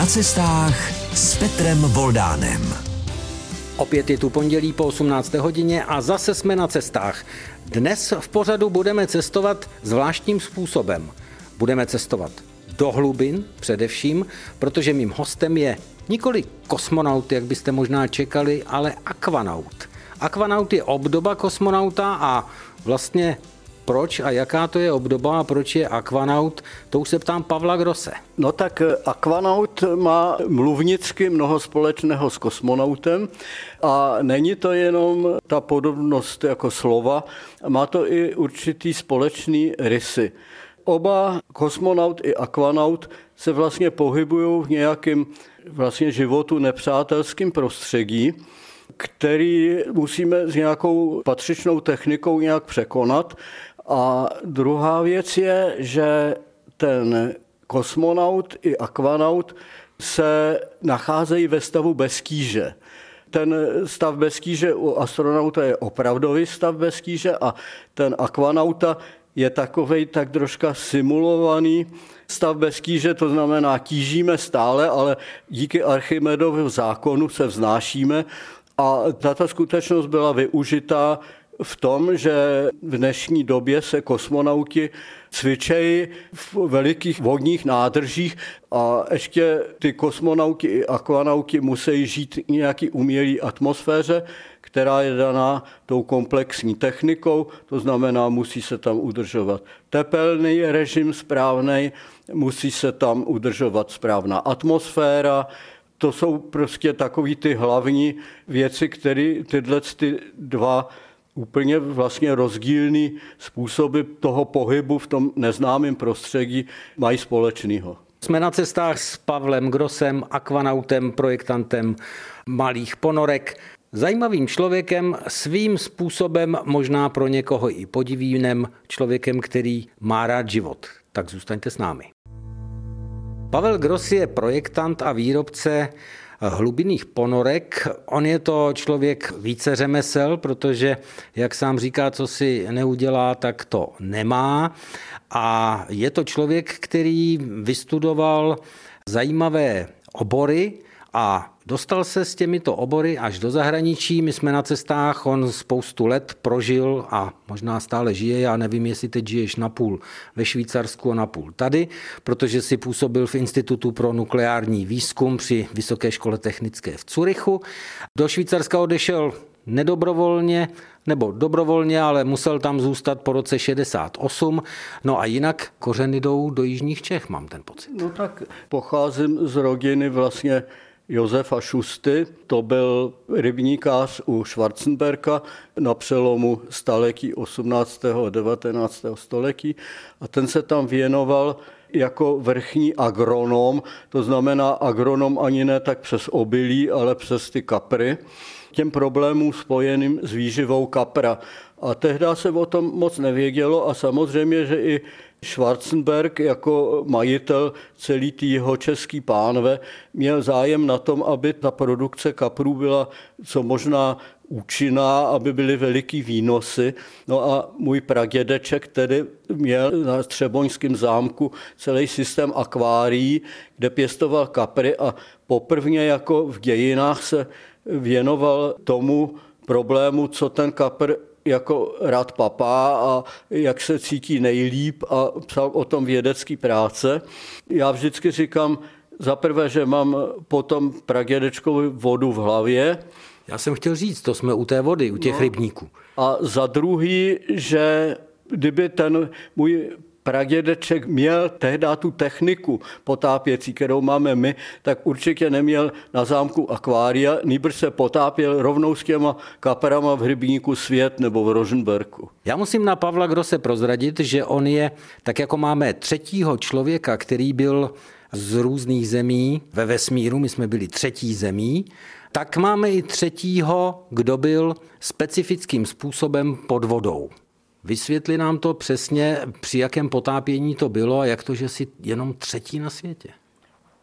na cestách s Petrem Voldánem. Opět je tu pondělí po 18. hodině a zase jsme na cestách. Dnes v pořadu budeme cestovat zvláštním způsobem. Budeme cestovat do hlubin především, protože mým hostem je nikoli kosmonaut, jak byste možná čekali, ale akvanaut. Akvanaut je obdoba kosmonauta a vlastně proč a jaká to je obdoba a proč je akvanaut, to už se ptám Pavla Grose. No tak eh, akvanaut má mluvnicky mnoho společného s kosmonautem a není to jenom ta podobnost jako slova, má to i určitý společný rysy. Oba kosmonaut i akvanaut se vlastně pohybují v nějakém vlastně životu nepřátelském prostředí, který musíme s nějakou patřičnou technikou nějak překonat. A druhá věc je, že ten kosmonaut i akvanaut se nacházejí ve stavu bez kýže. Ten stav bez kýže u astronauta je opravdový stav bez kýže a ten akvanauta je takový tak troška simulovaný stav bez kýže, to znamená kýžíme stále, ale díky Archimedovu zákonu se vznášíme a tato skutečnost byla využitá v tom, že v dnešní době se kosmonauti cvičejí v velikých vodních nádržích a ještě ty kosmonauti i akvanauti musí žít v nějaký umělý atmosféře, která je daná tou komplexní technikou, to znamená, musí se tam udržovat tepelný režim správný, musí se tam udržovat správná atmosféra, to jsou prostě takové ty hlavní věci, které tyhle ty dva úplně vlastně rozdílný způsoby toho pohybu v tom neznámém prostředí mají společného. Jsme na cestách s Pavlem Grosem, akvanautem, projektantem malých ponorek. Zajímavým člověkem, svým způsobem možná pro někoho i podivným člověkem, který má rád život. Tak zůstaňte s námi. Pavel Gross je projektant a výrobce hlubinných ponorek. On je to člověk více řemesel, protože, jak sám říká, co si neudělá, tak to nemá. A je to člověk, který vystudoval zajímavé obory, a dostal se s těmito obory až do zahraničí. My jsme na cestách, on spoustu let prožil a možná stále žije, já nevím, jestli teď žiješ na půl ve Švýcarsku a na půl tady, protože si působil v Institutu pro nukleární výzkum při Vysoké škole technické v Curychu. Do Švýcarska odešel nedobrovolně, nebo dobrovolně, ale musel tam zůstat po roce 68. No a jinak kořeny jdou do jižních Čech, mám ten pocit. No tak pocházím z rodiny vlastně Josefa Šusty, to byl rybníkář u Schwarzenberka na přelomu staletí 18. a 19. století a ten se tam věnoval jako vrchní agronom, to znamená agronom ani ne tak přes obilí, ale přes ty kapry, těm problémům spojeným s výživou kapra. A tehdy se o tom moc nevědělo a samozřejmě, že i Schwarzenberg jako majitel celý tý jeho český pánve měl zájem na tom, aby ta produkce kaprů byla co možná účinná, aby byly veliký výnosy. No a můj pradědeček tedy měl na Třeboňském zámku celý systém akvárií, kde pěstoval kapry a poprvně jako v dějinách se věnoval tomu problému, co ten kapr jako rád papá a jak se cítí nejlíp a psal o tom vědecký práce. Já vždycky říkám, za prvé, že mám potom pradědečkovou vodu v hlavě. Já jsem chtěl říct, to jsme u té vody, u těch no. rybníků. A za druhý, že kdyby ten můj pradědeček měl tehdy tu techniku potápěcí, kterou máme my, tak určitě neměl na zámku akvária, nýbrž se potápěl rovnou s těma kaperama v Hrybníku Svět nebo v Roženberku. Já musím na Pavla Grose prozradit, že on je, tak jako máme třetího člověka, který byl z různých zemí ve vesmíru, my jsme byli třetí zemí, tak máme i třetího, kdo byl specifickým způsobem pod vodou. Vysvětli nám to přesně, při jakém potápění to bylo a jak to, že jsi jenom třetí na světě.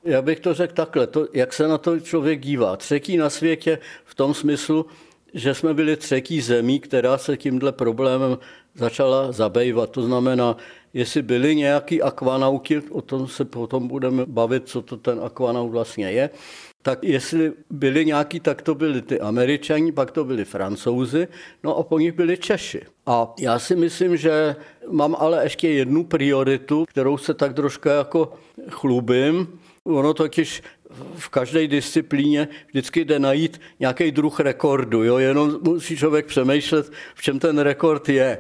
Já bych to řekl takhle, to, jak se na to člověk dívá. Třetí na světě v tom smyslu, že jsme byli třetí zemí, která se tímhle problémem začala zabývat. To znamená, jestli byli nějaký akvanauti, o tom se potom budeme bavit, co to ten akvanaut vlastně je, tak jestli byli nějaký, tak to byli ty američani, pak to byli francouzi, no a po nich byli Češi. A já si myslím, že mám ale ještě jednu prioritu, kterou se tak trošku jako chlubím. Ono totiž v každé disciplíně vždycky jde najít nějaký druh rekordu. Jo? Jenom musí člověk přemýšlet, v čem ten rekord je.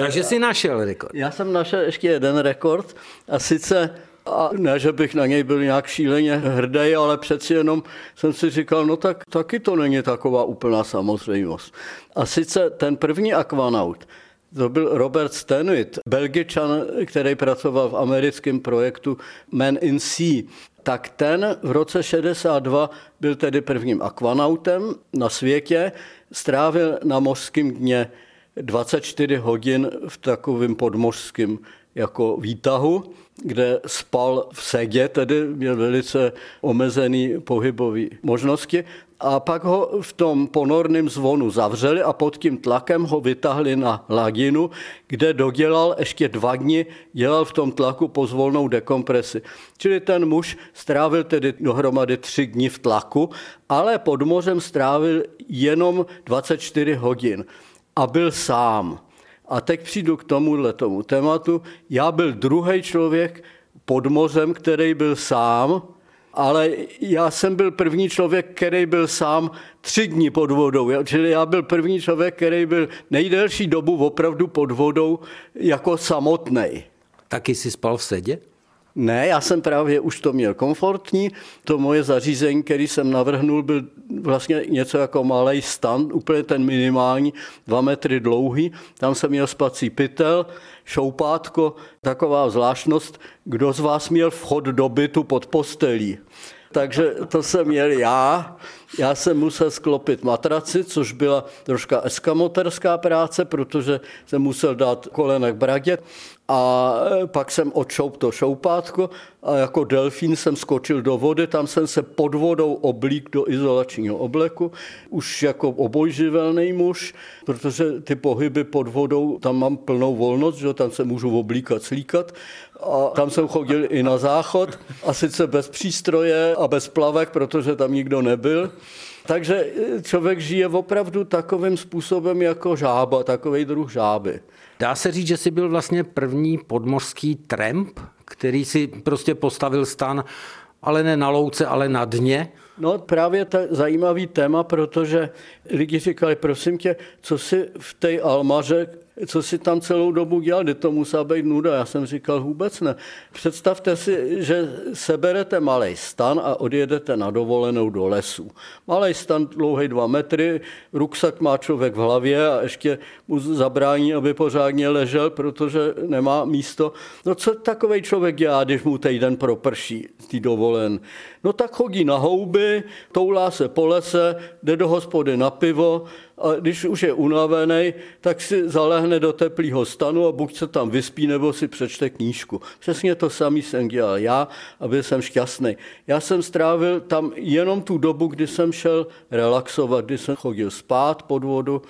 Takže si našel rekord. Já jsem našel ještě jeden rekord a sice a ne, že bych na něj byl nějak šíleně hrdý, ale přeci jenom jsem si říkal, no tak taky to není taková úplná samozřejmost. A sice ten první akvanaut, to byl Robert Stenwit, belgičan, který pracoval v americkém projektu Man in Sea. Tak ten v roce 62 byl tedy prvním akvanautem na světě, strávil na mořském dně 24 hodin v takovém podmořském jako výtahu, kde spal v sedě, tedy měl velice omezený pohybový možnosti. A pak ho v tom ponorném zvonu zavřeli a pod tím tlakem ho vytahli na laginu, kde dodělal ještě dva dny, dělal v tom tlaku pozvolnou dekompresi. Čili ten muž strávil tedy dohromady tři dny v tlaku, ale pod mořem strávil jenom 24 hodin a byl sám. A teď přijdu k tomuhle tomu tématu. Já byl druhý člověk pod mořem, který byl sám, ale já jsem byl první člověk, který byl sám tři dny pod vodou. Čili já byl první člověk, který byl nejdelší dobu opravdu pod vodou jako samotný. Taky si spal v sedě? Ne, já jsem právě už to měl komfortní. To moje zařízení, který jsem navrhnul, byl vlastně něco jako malý stan, úplně ten minimální, dva metry dlouhý. Tam jsem měl spací pytel, šoupátko, taková zvláštnost, kdo z vás měl vchod do bytu pod postelí. Takže to jsem měl já. Já jsem musel sklopit matraci, což byla troška eskamoterská práce, protože jsem musel dát kolenek bradě a e, pak jsem odšoup to šoupátko a jako delfín jsem skočil do vody, tam jsem se pod vodou oblík do izolačního obleku, už jako obojživelný muž, protože ty pohyby pod vodou, tam mám plnou volnost, že tam se můžu oblíkat, slíkat a tam jsem chodil i na záchod a sice bez přístroje a bez plavek, protože tam nikdo nebyl. Takže e, člověk žije opravdu takovým způsobem jako žába, takový druh žáby. Dá se říct, že jsi byl vlastně první podmořský tramp, který si prostě postavil stan, ale ne na louce, ale na dně? No právě to zajímavý téma, protože lidi říkali, prosím tě, co si v té Almaře co si tam celou dobu dělal, kdy to musela být nuda. Já jsem říkal vůbec ne. Představte si, že seberete malý stan a odjedete na dovolenou do lesu. Malý stan dlouhý dva metry, ruksak má člověk v hlavě a ještě mu zabrání, aby pořádně ležel, protože nemá místo. No co takový člověk dělá, když mu týden proprší té dovolen? No tak chodí na houby, toulá se po lese, jde do hospody na pivo, a když už je unavený, tak si zalehne do teplého stanu a buď se tam vyspí, nebo si přečte knížku. Přesně to samý jsem dělal já a byl jsem šťastný. Já jsem strávil tam jenom tu dobu, kdy jsem šel relaxovat, kdy jsem chodil spát pod vodu.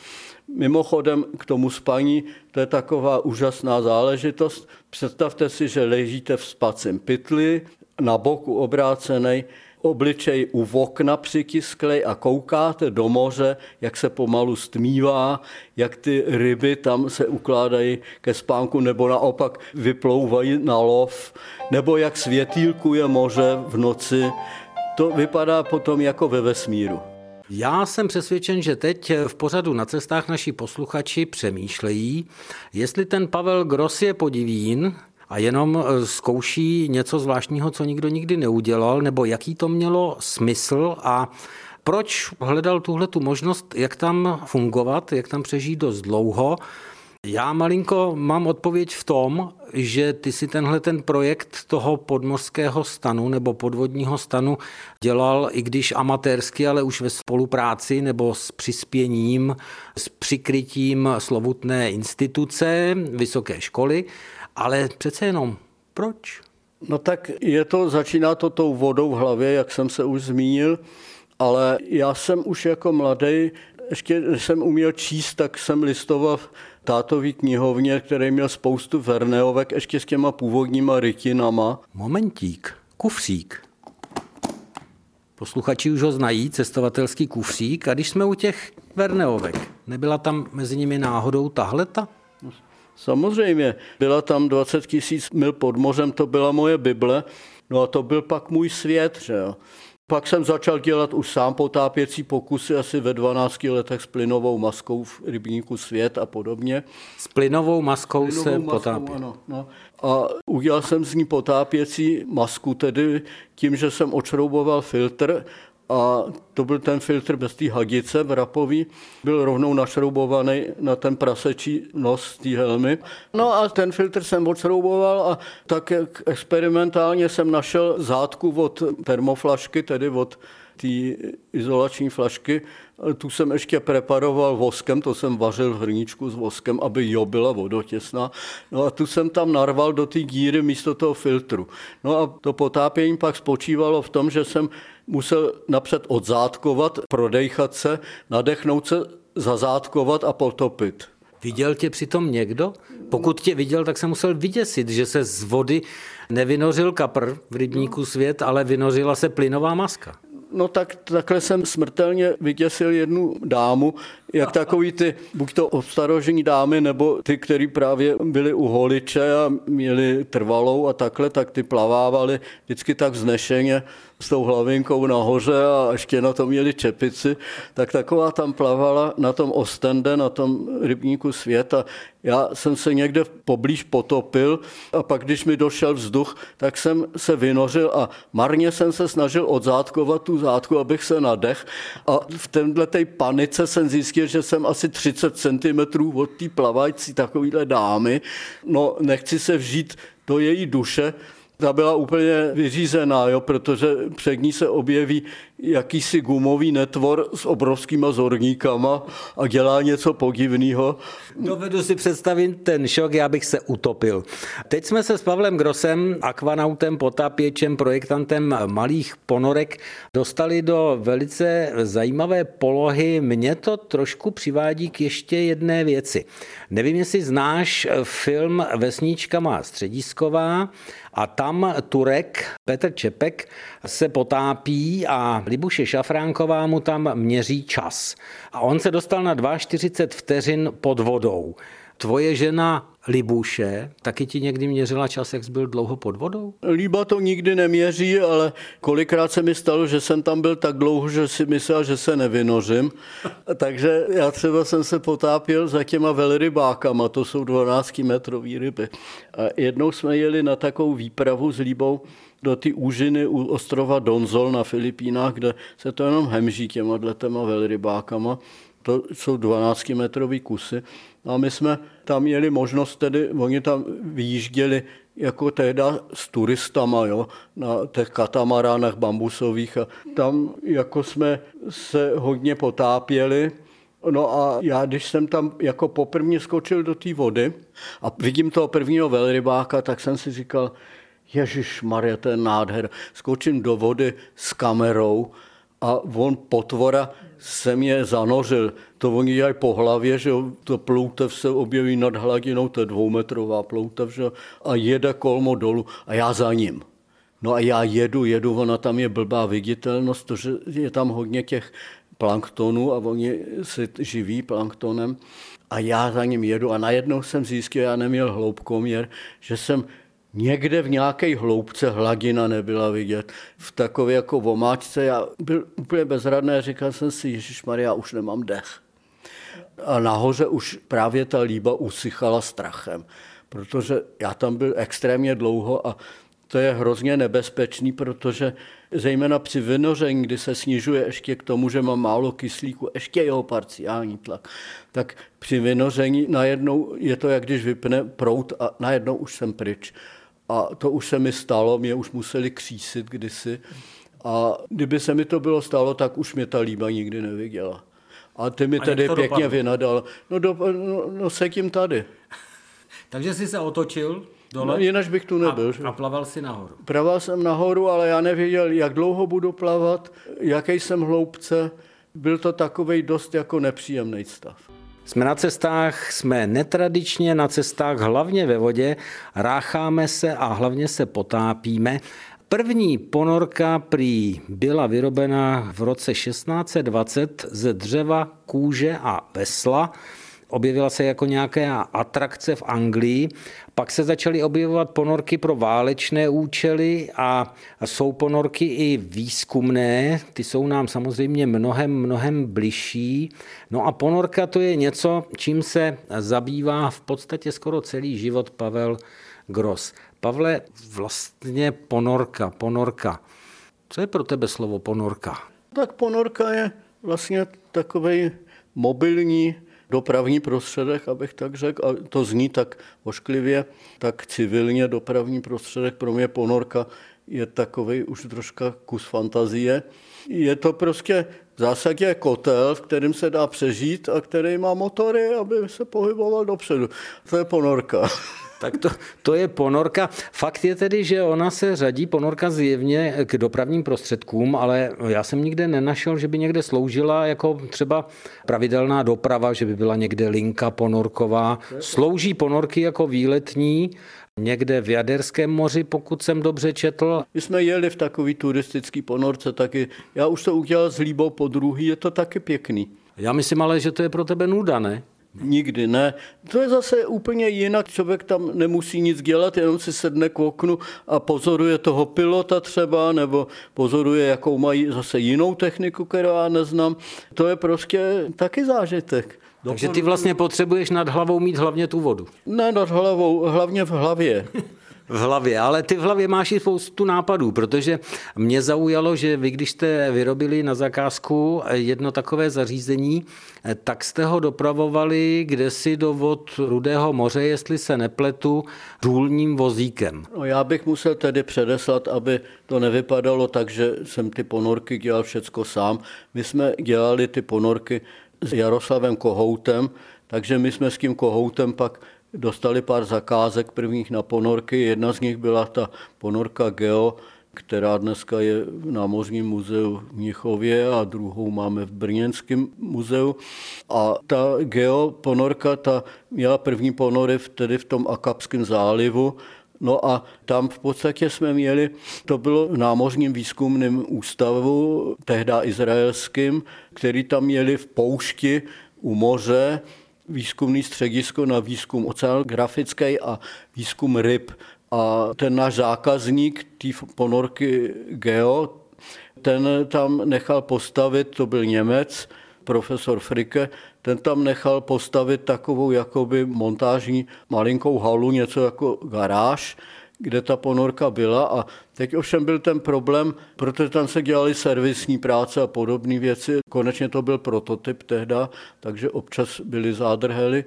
Mimochodem k tomu spaní, to je taková úžasná záležitost. Představte si, že ležíte v spacím pytli, na boku obrácený, obličej u okna přitisklej a koukáte do moře, jak se pomalu stmívá, jak ty ryby tam se ukládají ke spánku nebo naopak vyplouvají na lov, nebo jak světýlkuje moře v noci. To vypadá potom jako ve vesmíru. Já jsem přesvědčen, že teď v pořadu na cestách naši posluchači přemýšlejí, jestli ten Pavel Gross je podivín, a jenom e, zkouší něco zvláštního, co nikdo nikdy neudělal, nebo jaký to mělo smysl a proč hledal tuhle tu možnost, jak tam fungovat, jak tam přežít dost dlouho. Já malinko mám odpověď v tom, že ty si tenhle ten projekt toho podmořského stanu nebo podvodního stanu dělal, i když amatérsky, ale už ve spolupráci nebo s přispěním, s přikrytím slovutné instituce, vysoké školy. Ale přece jenom, proč? No tak je to, začíná to tou vodou v hlavě, jak jsem se už zmínil, ale já jsem už jako mladý ještě jsem uměl číst, tak jsem listoval v tátový knihovně, který měl spoustu verneovek, ještě s těma původníma rytinama. Momentík, kufřík. Posluchači už ho znají, cestovatelský kufřík. A když jsme u těch verneovek, nebyla tam mezi nimi náhodou tahleta? Samozřejmě, byla tam 20 tisíc mil pod mořem, to byla moje Bible, no a to byl pak můj svět, že jo. Pak jsem začal dělat už sám potápěcí pokusy asi ve 12 letech s plynovou maskou v rybníku Svět a podobně. S plynovou maskou plynovou se potápěl. Ano, no. A udělal jsem z ní potápěcí masku, tedy tím, že jsem očrouboval filtr a to byl ten filtr bez té hadice vrapový, byl rovnou našroubovaný na ten prasečí nos té helmy. No a ten filtr jsem odšrouboval a tak experimentálně jsem našel zátku od termoflašky, tedy od té izolační flašky. Tu jsem ještě preparoval voskem, to jsem vařil v hrníčku s voskem, aby jo byla vodotěsná. No a tu jsem tam narval do té díry místo toho filtru. No a to potápění pak spočívalo v tom, že jsem musel napřed odzátkovat, prodejchat se, nadechnout se, zazátkovat a potopit. Viděl tě přitom někdo? Pokud tě viděl, tak se musel vyděsit, že se z vody nevynořil kapr v rybníku svět, ale vynořila se plynová maska. No tak takhle jsem smrtelně vyděsil jednu dámu, jak takový ty, buď to obstarožení dámy, nebo ty, který právě byli u holiče a měli trvalou a takhle, tak ty plavávali vždycky tak vznešeně s tou hlavinkou nahoře a ještě na to měli čepici, tak taková tam plavala na tom Ostende, na tom rybníku světa. Já jsem se někde poblíž potopil a pak, když mi došel vzduch, tak jsem se vynořil a marně jsem se snažil odzátkovat tu zátku, abych se nadech. A v téhle panice jsem zjistil, že jsem asi 30 cm od té plavající takovýhle dámy. No, nechci se vžít do její duše, ta byla úplně vyřízená, jo, protože před ní se objeví jakýsi gumový netvor s obrovskýma zorníkama a dělá něco podivného. Dovedu si představit ten šok, já bych se utopil. Teď jsme se s Pavlem Grosem, akvanautem, potápěčem, projektantem malých ponorek dostali do velice zajímavé polohy. Mě to trošku přivádí k ještě jedné věci. Nevím, jestli znáš film Vesníčka má středisková a tam Turek Petr Čepek se potápí a Libuše Šafránková mu tam měří čas. A on se dostal na 42 vteřin pod vodou. Tvoje žena Libuše taky ti někdy měřila čas, jak jsi byl dlouho pod vodou? Líba to nikdy neměří, ale kolikrát se mi stalo, že jsem tam byl tak dlouho, že si myslel, že se nevynořím. Takže já třeba jsem se potápěl za těma velrybákama, to jsou 12 metrový ryby. A jednou jsme jeli na takovou výpravu s Líbou do ty úžiny u ostrova Donzol na Filipínách, kde se to jenom hemží těma těma velrybákama. To jsou 12 metrový kusy. A my jsme tam měli možnost, tedy oni tam vyjížděli jako teda s turistama, jo, na těch katamaránech bambusových a tam jako jsme se hodně potápěli. No a já, když jsem tam jako poprvně skočil do té vody a vidím toho prvního velrybáka, tak jsem si říkal, Ježíš Maria, to je nádher. Skočím do vody s kamerou a on potvora se mě zanořil. To oni dělají po hlavě, že to ploutev se objeví nad hladinou, to je dvoumetrová ploutev, že? a jede kolmo dolů a já za ním. No a já jedu, jedu, ona tam je blbá viditelnost, protože je tam hodně těch planktonů a oni se živí planktonem a já za ním jedu a najednou jsem zjistil, já neměl hloubkoměr, že jsem Někde v nějaké hloubce hladina nebyla vidět. V takové jako vomáčce já byl úplně bezradný a říkal jsem si, Ježíš Maria, už nemám dech. A nahoře už právě ta líba usychala strachem, protože já tam byl extrémně dlouho a to je hrozně nebezpečný, protože zejména při vynoření, kdy se snižuje ještě k tomu, že mám málo kyslíku, ještě jeho parciální tlak, tak při vynoření najednou je to, jak když vypne prout a najednou už jsem pryč. A to už se mi stalo, mě už museli křísit kdysi. A kdyby se mi to bylo stalo, tak už mě ta líba nikdy neviděla. A ty mi tedy pěkně dopadlo? vynadal. No, do, no, no se tím tady. Takže jsi se otočil dole? No, jinak bych tu nebyl. A, a plaval si nahoru? Plaval jsem nahoru, ale já nevěděl, jak dlouho budu plavat, jaké jsem hloubce. byl to takový dost jako nepříjemný stav. Jsme na cestách, jsme netradičně na cestách hlavně ve vodě, rácháme se a hlavně se potápíme. První ponorka prý byla vyrobena v roce 1620 ze dřeva, kůže a vesla objevila se jako nějaká atrakce v Anglii. Pak se začaly objevovat ponorky pro válečné účely a jsou ponorky i výzkumné. Ty jsou nám samozřejmě mnohem, mnohem bližší. No a ponorka to je něco, čím se zabývá v podstatě skoro celý život Pavel Gross. Pavle, vlastně ponorka, ponorka. Co je pro tebe slovo ponorka? Tak ponorka je vlastně takový mobilní dopravní prostředek, abych tak řekl, a to zní tak ošklivě, tak civilně dopravní prostředek. Pro mě ponorka je takový už troška kus fantazie. Je to prostě v zásadě kotel, v kterým se dá přežít a který má motory, aby se pohyboval dopředu. To je ponorka. Tak to, to je ponorka. Fakt je tedy, že ona se řadí ponorka zjevně k dopravním prostředkům, ale já jsem nikde nenašel, že by někde sloužila jako třeba pravidelná doprava, že by byla někde linka ponorková. Slouží ponorky jako výletní, někde v Jaderském moři, pokud jsem dobře četl. My jsme jeli v takový turistický ponorce taky. Já už to udělal s líbou po druhý, je to taky pěkný. Já myslím ale, že to je pro tebe nuda, ne? Nikdy ne. To je zase úplně jinak. Člověk tam nemusí nic dělat, jenom si sedne k oknu a pozoruje toho pilota třeba, nebo pozoruje, jakou mají zase jinou techniku, kterou já neznám. To je prostě taky zážitek. Takže ty vlastně potřebuješ nad hlavou mít hlavně tu vodu. Ne nad hlavou, hlavně v hlavě. V hlavě, ale ty v hlavě máš i spoustu nápadů, protože mě zaujalo, že vy, když jste vyrobili na zakázku jedno takové zařízení, tak jste ho dopravovali kdesi do vod Rudého moře, jestli se nepletu, důlním vozíkem. No, já bych musel tedy předeslat, aby to nevypadalo tak, že jsem ty ponorky dělal všecko sám. My jsme dělali ty ponorky s Jaroslavem Kohoutem, takže my jsme s tím Kohoutem pak dostali pár zakázek prvních na ponorky. Jedna z nich byla ta ponorka Geo, která dneska je v Námořním muzeu v Mnichově a druhou máme v Brněnském muzeu. A ta Geo ponorka, ta měla první ponory tedy v tom Akapském zálivu, No a tam v podstatě jsme měli, to bylo v námořním výzkumném ústavu, tehdy izraelským, který tam měli v poušti u moře výzkumný středisko na výzkum oceanografický a výzkum ryb. A ten náš zákazník té ponorky Geo, ten tam nechal postavit, to byl Němec, profesor Frike, ten tam nechal postavit takovou jakoby montážní malinkou halu, něco jako garáž, kde ta ponorka byla a teď ovšem byl ten problém, protože tam se dělaly servisní práce a podobné věci. Konečně to byl prototyp tehda, takže občas byly zádrhely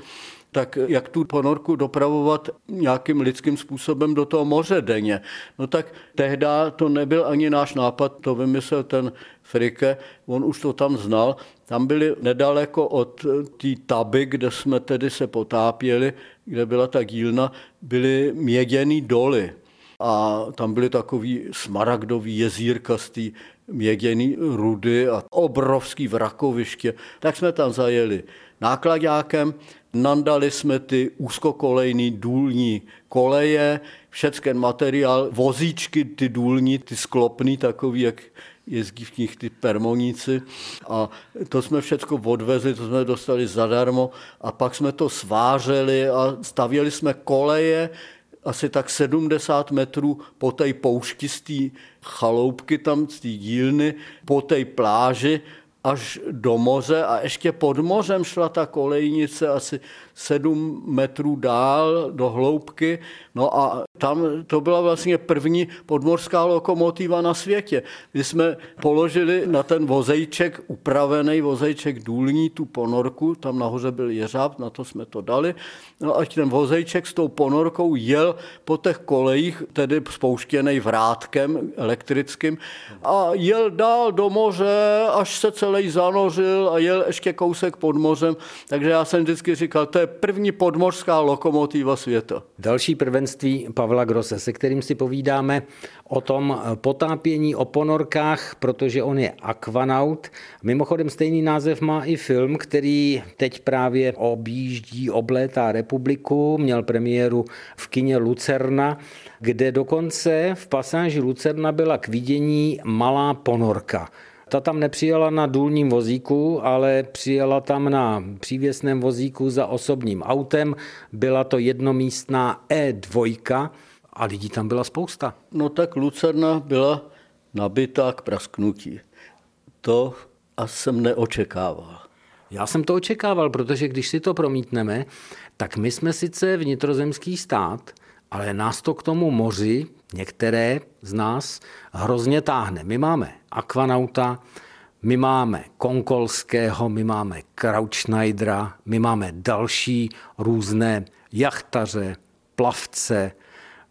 tak jak tu ponorku dopravovat nějakým lidským způsobem do toho moře denně. No tak tehdy to nebyl ani náš nápad, to vymyslel ten Frike, on už to tam znal. Tam byli nedaleko od té taby, kde jsme tedy se potápěli, kde byla ta dílna, byly měděný doly. A tam byly takový smaragdový jezírka z té měděný rudy a obrovský vrakoviště. Tak jsme tam zajeli nákladákem, nandali jsme ty úzkokolejný důlní koleje, všechen materiál, vozíčky, ty důlní, ty sklopný, takový, jak jezdí v nich ty permoníci. A to jsme všechno odvezli, to jsme dostali zadarmo. A pak jsme to svářeli a stavěli jsme koleje asi tak 70 metrů po té poušti z té chaloupky tam, z té dílny, po té pláži až do moře a ještě pod mořem šla ta kolejnice asi sedm metrů dál do hloubky. No a tam to byla vlastně první podmorská lokomotiva na světě. My jsme položili na ten vozejček, upravený vozejček důlní, tu ponorku, tam nahoře byl jeřáb, na to jsme to dali. No a ten vozejček s tou ponorkou jel po těch kolejích, tedy spouštěný vrátkem elektrickým a jel dál do moře, až se celý zanořil a jel ještě kousek pod mořem. Takže já jsem vždycky říkal, to je první podmořská lokomotiva světa. Další prvenství Pavla Grosse, se kterým si povídáme o tom potápění o ponorkách, protože on je akvanaut. Mimochodem stejný název má i film, který teď právě objíždí, oblétá republiku, měl premiéru v kině Lucerna, kde dokonce v pasáži Lucerna byla k vidění malá ponorka. Ta tam nepřijela na důlním vozíku, ale přijela tam na přívěsném vozíku za osobním autem. Byla to jednomístná E2 a lidí tam byla spousta. No tak Lucerna byla nabitá k prasknutí. To asi jsem neočekával. Já jsem to očekával, protože když si to promítneme, tak my jsme sice vnitrozemský stát, ale nás to k tomu moři, některé z nás, hrozně táhne. My máme akvanauta, my máme Konkolského, my máme Krautschneidera, my máme další různé jachtaře, plavce,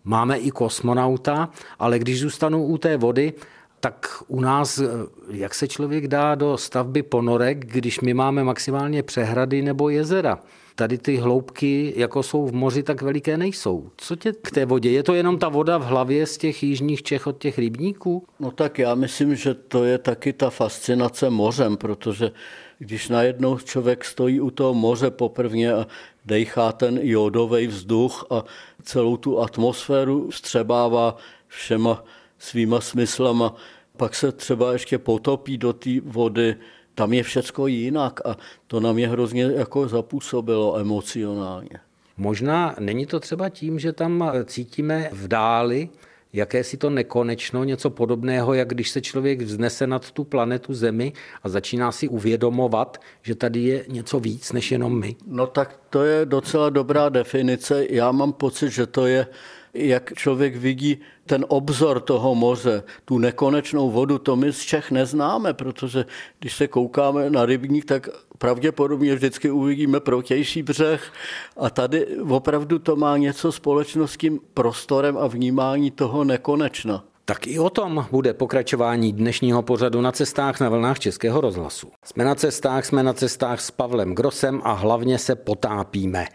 máme i kosmonauta, ale když zůstanu u té vody, tak u nás, jak se člověk dá do stavby ponorek, když my máme maximálně přehrady nebo jezera? Tady ty hloubky, jako jsou v moři, tak veliké nejsou. Co tě k té vodě? Je to jenom ta voda v hlavě z těch jižních Čech od těch rybníků? No tak já myslím, že to je taky ta fascinace mořem, protože když najednou člověk stojí u toho moře poprvně a dejchá ten jodový vzduch a celou tu atmosféru střebává všema svýma smyslama, pak se třeba ještě potopí do té vody, tam je všecko jinak a to na mě hrozně jako zapůsobilo emocionálně. Možná není to třeba tím, že tam cítíme v dáli jaké si to nekonečno, něco podobného, jak když se člověk vznese nad tu planetu Zemi a začíná si uvědomovat, že tady je něco víc než jenom my. No tak to je docela dobrá definice. Já mám pocit, že to je jak člověk vidí ten obzor toho moře, tu nekonečnou vodu, to my z Čech neznáme, protože když se koukáme na rybník, tak pravděpodobně vždycky uvidíme protější břeh a tady opravdu to má něco společného s tím prostorem a vnímání toho nekonečna. Tak i o tom bude pokračování dnešního pořadu na cestách na vlnách Českého rozhlasu. Jsme na cestách, jsme na cestách s Pavlem Grosem a hlavně se potápíme.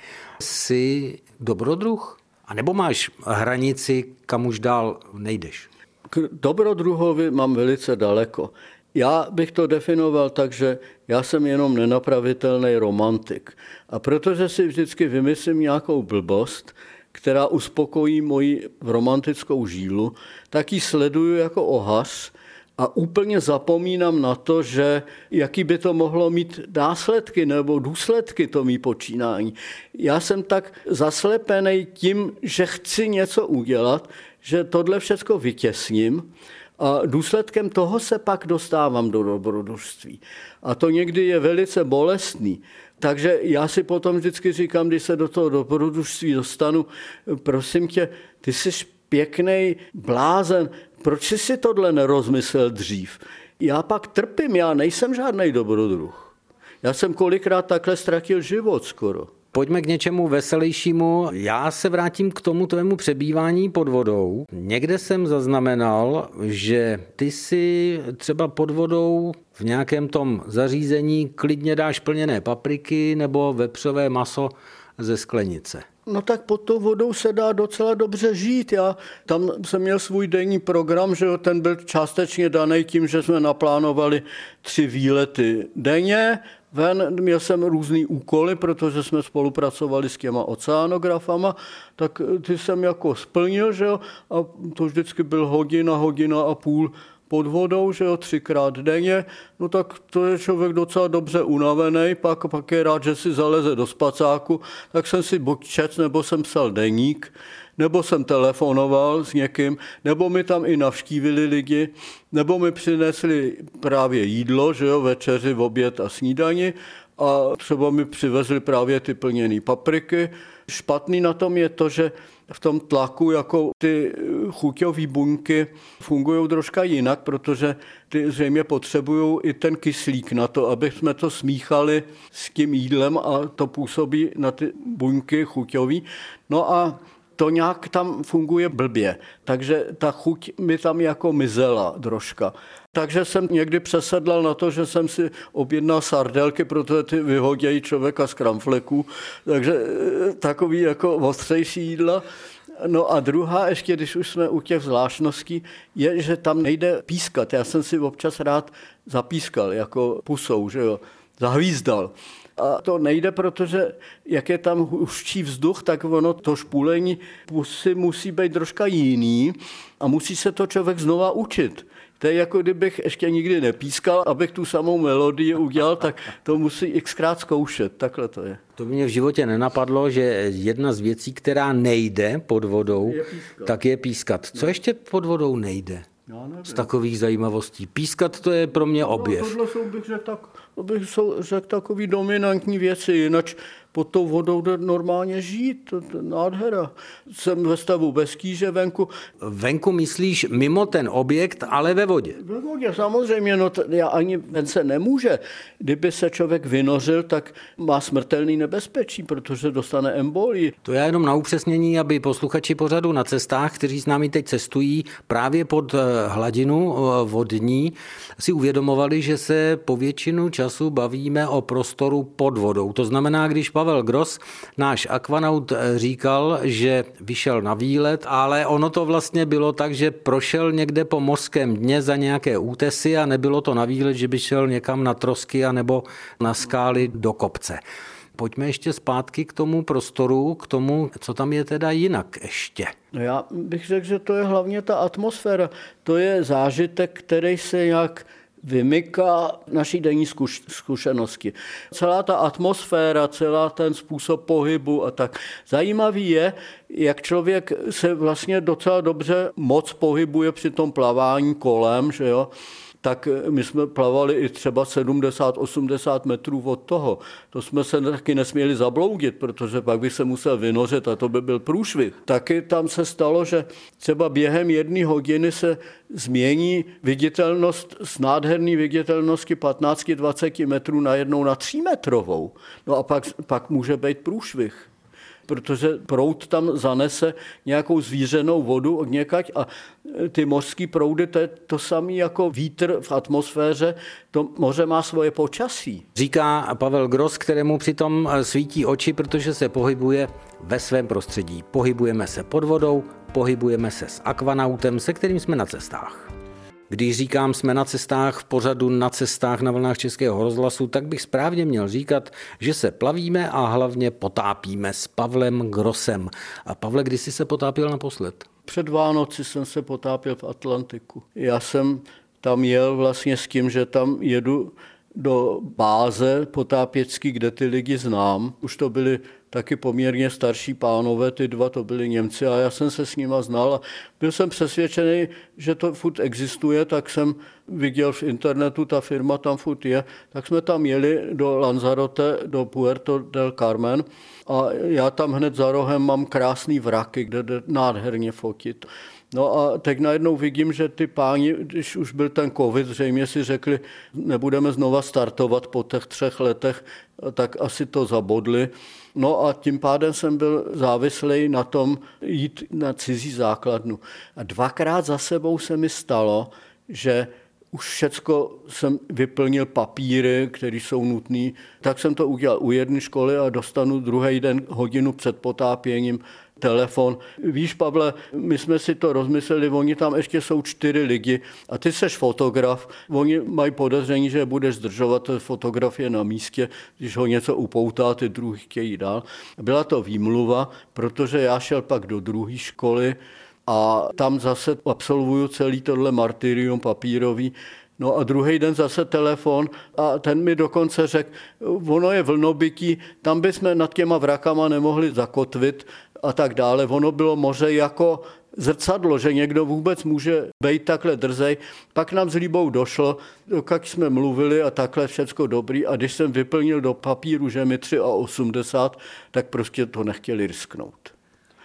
Jsi dobrodruh? A nebo máš hranici, kam už dál nejdeš? K dobrodruhovi mám velice daleko. Já bych to definoval tak, že já jsem jenom nenapravitelný romantik. A protože si vždycky vymyslím nějakou blbost, která uspokojí moji romantickou žílu, tak ji sleduju jako ohař a úplně zapomínám na to, že jaký by to mohlo mít následky nebo důsledky to mý počínání. Já jsem tak zaslepený tím, že chci něco udělat, že tohle všechno vytěsním a důsledkem toho se pak dostávám do dobrodružství. A to někdy je velice bolestný. Takže já si potom vždycky říkám, když se do toho dobrodružství dostanu, prosím tě, ty jsi pěkný blázen, proč jsi si tohle nerozmyslel dřív? Já pak trpím, já nejsem žádný dobrodruh. Já jsem kolikrát takhle ztratil život skoro. Pojďme k něčemu veselějšímu. Já se vrátím k tomu tvému přebývání pod vodou. Někde jsem zaznamenal, že ty si třeba pod vodou v nějakém tom zařízení klidně dáš plněné papriky nebo vepřové maso ze sklenice. No tak pod tou vodou se dá docela dobře žít. Já tam jsem měl svůj denní program, že ten byl částečně daný tím, že jsme naplánovali tři výlety denně. Ven měl jsem různý úkoly, protože jsme spolupracovali s těma oceánografama, tak ty jsem jako splnil, že jo, a to vždycky byl hodina, hodina a půl pod vodou, že jo, třikrát denně, no tak to je člověk docela dobře unavený, pak, pak je rád, že si zaleze do spacáku, tak jsem si buď čet, nebo jsem psal deník, nebo jsem telefonoval s někým, nebo mi tam i navštívili lidi, nebo mi přinesli právě jídlo, že jo, večeři, oběd a snídani. A třeba mi přivezli právě ty plněné papriky. Špatný na tom je to, že v tom tlaku jako ty chuťové buňky fungují troška jinak, protože ty zřejmě potřebují i ten kyslík na to, aby jsme to smíchali s tím jídlem a to působí na ty buňky chuťové. No a to nějak tam funguje blbě. Takže ta chuť mi tam jako mizela troška. Takže jsem někdy přesedlal na to, že jsem si objednal sardelky, protože ty vyhodějí člověka z kramfleku. Takže eh, takový jako ostřejší jídla. No a druhá, ještě když už jsme u těch zvláštností, je, že tam nejde pískat. Já jsem si občas rád zapískal, jako pusou, že jo, zahvízdal. A to nejde, protože jak je tam hustší vzduch, tak ono to špůlení pusy musí být troška jiný a musí se to člověk znova učit. To je jako kdybych ještě nikdy nepískal, abych tu samou melodii udělal, tak to musí xkrát zkoušet. Takhle to je. To by mě v životě nenapadlo, že jedna z věcí, která nejde pod vodou, je tak je pískat. Co ještě pod vodou nejde? Z takových zajímavostí. Pískat to je pro mě no, objev. No, tohle jsou, bych řekl, tak, bych řekl takový dominantní věci, jinak pod tou vodou jde normálně žít. To, to nádhera. Jsem ve stavu bez kýže venku. Venku myslíš mimo ten objekt, ale ve vodě? Ve vodě, samozřejmě. No, já ani ven se nemůže. Kdyby se člověk vynořil, tak má smrtelný nebezpečí, protože dostane embolii. To je jenom na upřesnění, aby posluchači pořadu na cestách, kteří s námi teď cestují právě pod eh, hladinu eh, vodní, si uvědomovali, že se po většinu času bavíme o prostoru pod vodou. To znamená, když Pavel Gross, náš akvanaut, eh, říkal, že vyšel na výlet, ale ono to vlastně bylo tak, že prošel někde po mořském dně za nějaké útesy a nebylo to na výlet, že by šel někam na trosky a nebo na skály do kopce. Pojďme ještě zpátky k tomu prostoru, k tomu, co tam je teda jinak ještě. No já bych řekl, že to je hlavně ta atmosféra. To je zážitek, který se nějak vymyká naší denní zkušenosti. Celá ta atmosféra, celá ten způsob pohybu a tak. Zajímavý je, jak člověk se vlastně docela dobře moc pohybuje při tom plavání kolem, že jo tak my jsme plavali i třeba 70-80 metrů od toho. To jsme se taky nesměli zabloudit, protože pak by se musel vynořit a to by byl průšvih. Taky tam se stalo, že třeba během jedné hodiny se změní viditelnost z nádherné viditelnosti 15-20 metrů najednou na 3 metrovou. No a pak, pak může být průšvih protože proud tam zanese nějakou zvířenou vodu od někať a ty mořské proudy, to je to samé jako vítr v atmosféře, to moře má svoje počasí. Říká Pavel Gros, kterému přitom svítí oči, protože se pohybuje ve svém prostředí. Pohybujeme se pod vodou, pohybujeme se s akvanautem, se kterým jsme na cestách. Když říkám jsme na cestách v pořadu na cestách na vlnách Českého rozhlasu, tak bych správně měl říkat, že se plavíme a hlavně potápíme s Pavlem Grosem. A Pavle, kdy jsi se potápil naposled? Před Vánoci jsem se potápil v Atlantiku. Já jsem tam jel vlastně s tím, že tam jedu do báze potápěcký, kde ty lidi znám. Už to byli taky poměrně starší pánové, ty dva to byli Němci a já jsem se s nima znal a byl jsem přesvědčený, že to furt existuje, tak jsem viděl v internetu, ta firma tam furt je, tak jsme tam jeli do Lanzarote, do Puerto del Carmen a já tam hned za rohem mám krásný vraky, kde jde nádherně fotit. No a teď najednou vidím, že ty páni, když už byl ten covid, zřejmě si řekli, nebudeme znova startovat po těch třech letech, tak asi to zabodli. No a tím pádem jsem byl závislý na tom jít na cizí základnu. A dvakrát za sebou se mi stalo, že už všecko jsem vyplnil papíry, které jsou nutné. Tak jsem to udělal u jedné školy a dostanu druhý den hodinu před potápěním telefon. Víš, Pavle, my jsme si to rozmysleli, oni tam ještě jsou čtyři lidi a ty seš fotograf, oni mají podezření, že budeš zdržovat fotografie na místě, když ho něco upoutá, ty druhý chtějí dál. Byla to výmluva, protože já šel pak do druhé školy, a tam zase absolvuju celý tohle martyrium papírový, No a druhý den zase telefon a ten mi dokonce řekl, ono je vlnobytí, tam bychom nad těma vrakama nemohli zakotvit a tak dále. Ono bylo moře jako zrcadlo, že někdo vůbec může být takhle drzej. Pak nám s Líbou došlo, jak jsme mluvili a takhle všecko dobrý a když jsem vyplnil do papíru, že mi 83, tak prostě to nechtěli risknout.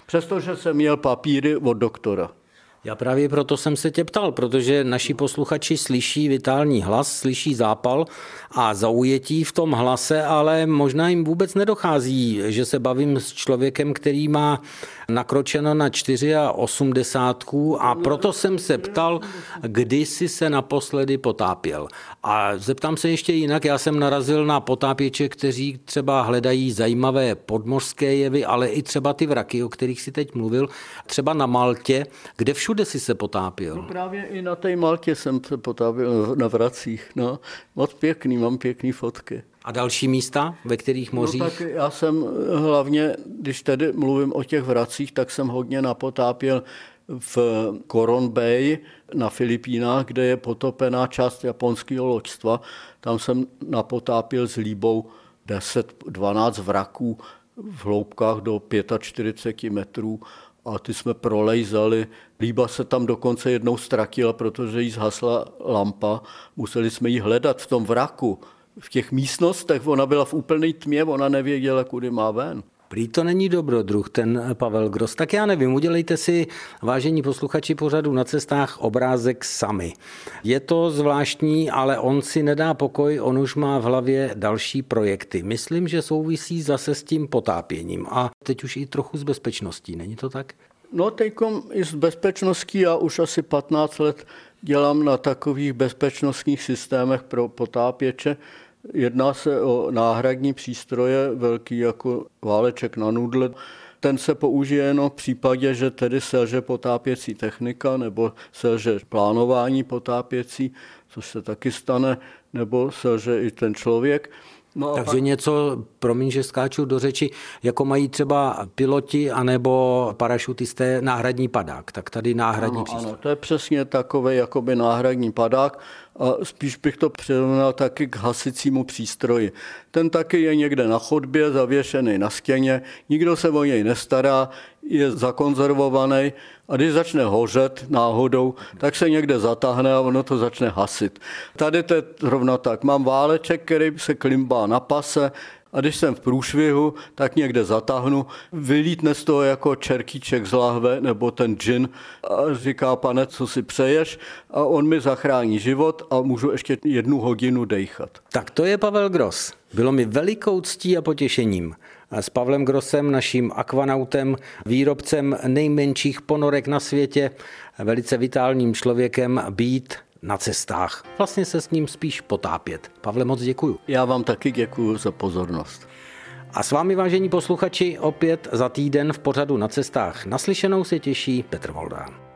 Přestože jsem měl papíry od doktora. Já právě proto jsem se tě ptal, protože naši posluchači slyší vitální hlas, slyší zápal a zaujetí v tom hlase, ale možná jim vůbec nedochází, že se bavím s člověkem, který má nakročeno na 84 a proto jsem se ptal, kdy jsi se naposledy potápěl. A zeptám se ještě jinak, já jsem narazil na potápěče, kteří třeba hledají zajímavé podmořské jevy, ale i třeba ty vraky, o kterých si teď mluvil, třeba na Maltě, kde všude si se potápěl. No právě i na té Maltě jsem se potápěl na vracích. No. Moc pěkný, mám pěkný fotky. A další místa, ve kterých mořích? No tak já jsem hlavně, když tedy mluvím o těch vracích, tak jsem hodně napotápěl v Coron Bay na Filipínách, kde je potopená část japonského loďstva. Tam jsem napotápěl s líbou 10-12 vraků v hloubkách do 45 metrů a ty jsme prolejzali. Líba se tam dokonce jednou ztratila, protože jí zhasla lampa. Museli jsme ji hledat v tom vraku v těch místnostech, ona byla v úplné tmě, ona nevěděla, kudy má ven. Prý to není dobrodruh, ten Pavel Gros. Tak já nevím, udělejte si, vážení posluchači pořadu na cestách, obrázek sami. Je to zvláštní, ale on si nedá pokoj, on už má v hlavě další projekty. Myslím, že souvisí zase s tím potápěním a teď už i trochu s bezpečností, není to tak? No teďkom i s bezpečností, já už asi 15 let dělám na takových bezpečnostních systémech pro potápěče. Jedná se o náhradní přístroje, velký jako váleček na nudle. Ten se použije jenom v případě, že tedy selže potápěcí technika nebo selže plánování potápěcí, což se taky stane, nebo selže i ten člověk. No Takže pak... něco, promiň, že skáču do řeči, jako mají třeba piloti anebo parašutisté náhradní padák. Tak tady náhradní ano, přístroj. Ano, to je přesně takový jakoby náhradní padák a spíš bych to přirovnal taky k hasicímu přístroji. Ten taky je někde na chodbě, zavěšený na stěně, nikdo se o něj nestará, je zakonzervovaný a když začne hořet náhodou, tak se někde zatáhne a ono to začne hasit. Tady to je rovna tak. Mám váleček, který se klimbá na pase, a když jsem v průšvihu, tak někde zatáhnu, vylítne z toho jako čerkíček z lahve nebo ten džin a říká, pane, co si přeješ a on mi zachrání život a můžu ještě jednu hodinu dejchat. Tak to je Pavel Gros. Bylo mi velikou ctí a potěšením s Pavlem Grosem, naším akvanautem, výrobcem nejmenších ponorek na světě, velice vitálním člověkem být na cestách. Vlastně se s ním spíš potápět. Pavle, moc děkuju. Já vám taky děkuju za pozornost. A s vámi, vážení posluchači, opět za týden v pořadu na cestách naslyšenou se těší Petr Voldán.